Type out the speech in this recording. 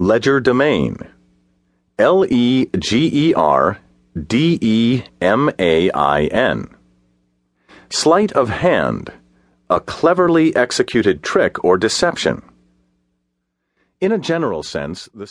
Legerdemain, L E G E R D E M A I N. Sleight of hand. A cleverly executed trick or deception. In a general sense, the